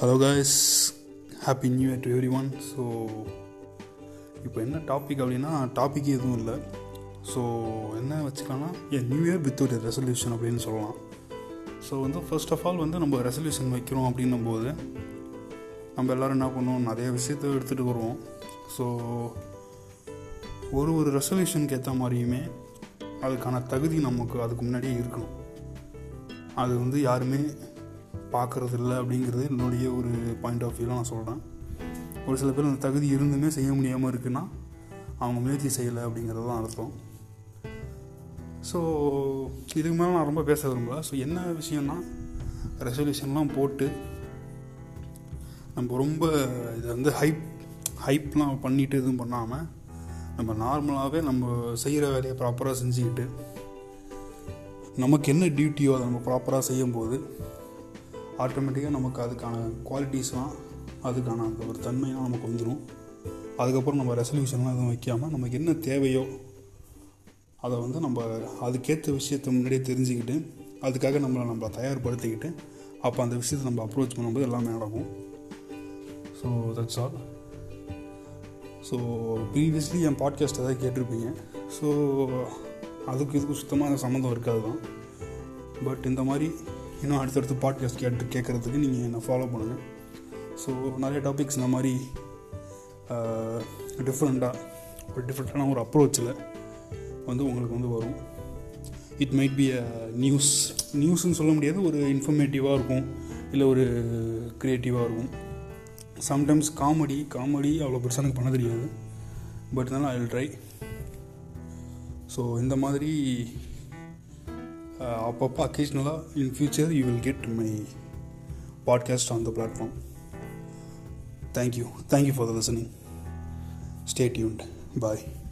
Hello guys happy new year to everyone so இப்போ என்ன topic அப்படின்னா டாபிக் எதுவும் இல்லை. ஸோ என்ன வச்சுக்கலாம்னா என் நியூ இயர் வித் ஒரு ரெசல்யூஷன் அப்படின்னு சொல்லலாம். ஸோ வந்து ஃபர்ஸ்ட் ஆஃப் ஆல் வந்து நம்ம ரெசல்யூஷன் வைக்கிறோம் அப்படின்னும் போது நம்ம எல்லோரும் என்ன பண்ணுவோம்? நிறைய விஷயத்த எடுத்துகிட்டு வருவோம். ஸோ ஒரு ஒரு ரெசல்யூஷனுக்கு ஏற்ற மாதிரியுமே அதுக்கான தகுதி நமக்கு அதுக்கு முன்னாடியே இருக்கணும். அது வந்து யாருமே பார்க்குறது இல்லை அப்படிங்கிறது என்னுடைய ஒரு பாயிண்ட் ஆஃப் வியூவில் நான் சொல்கிறேன் ஒரு சில பேர் அந்த தகுதி இருந்துமே செய்ய முடியாமல் இருக்குன்னா அவங்க முயற்சி செய்யலை அப்படிங்கிறது தான் அர்த்தம். ஸோ இதுக்கு மேலே நான் ரொம்ப பேச விரும்பல. ஸோ என்ன விஷயம்னா ரெசல்யூஷன்லாம் போட்டு நம்ம ரொம்ப இதை வந்து ஹைப் ஹைப்லாம் பண்ணிட்டு எதுவும் பண்ணாமல் நம்ம நார்மலாகவே நம்ம செய்கிற வேலையை ப்ராப்பராக செஞ்சுக்கிட்டு நமக்கு என்ன டியூட்டியோ அதை நம்ம ப்ராப்பராக செய்யும்போது ஆட்டோமேட்டிக்காக நமக்கு அதுக்கான குவாலிட்டிஸ்லாம் அதுக்கான அந்த ஒரு தன்மையெலாம் நமக்கு வந்துடும் அதுக்கப்புறம் நம்ம ரெசல்யூஷன்லாம் எதுவும் வைக்காமல் நமக்கு என்ன தேவையோ அதை வந்து நம்ம அதுக்கேற்ற விஷயத்தை முன்னாடியே தெரிஞ்சுக்கிட்டு அதுக்காக நம்மளை நம்ம தயார்படுத்திக்கிட்டு அப்போ அந்த விஷயத்தை நம்ம அப்ரோச் பண்ணும்போது எல்லாமே நடக்கும். So that's all so previously N podcast ஏதாவது கேட்டிருப்பீங்க. ஸோ அதுக்கு இதுக்கு சுத்தமாக சம்மந்தம் இருக்காது தான் பட் இந்த மாதிரி இன்னும் அடுத்தடுத்து பாட்காஸ்ட் கேட்டு கேட்குறதுக்கு நீங்கள் என்னை ஃபாலோ பண்ணுங்கள் ஸோ நிறைய டாபிக்ஸ் இந்த மாதிரி டிஃப்ரெண்ட்டாக ஒரு டிஃப்ரெண்ட்டான ஒரு அப்ரோச்சில் வந்து உங்களுக்கு வந்து வரும். It might be a news நியூஸ்ன்னு சொல்ல முடியாது ஒரு இன்ஃபர்மேட்டிவாக இருக்கும். இல்லை ஒரு க்ரியேட்டிவாக இருக்கும். சம்டைம்ஸ் காமெடி காமெடி அவ்வளோ பெருசாக எனக்கு பண்ண தெரியாது. பட் இருந்தாலும் ஐ வில் ட்ரை ஸோ இந்த மாதிரி uh, occasionally in future you will get my podcast on the platform. Thank you. Thank you for the listening. Stay tuned. Bye.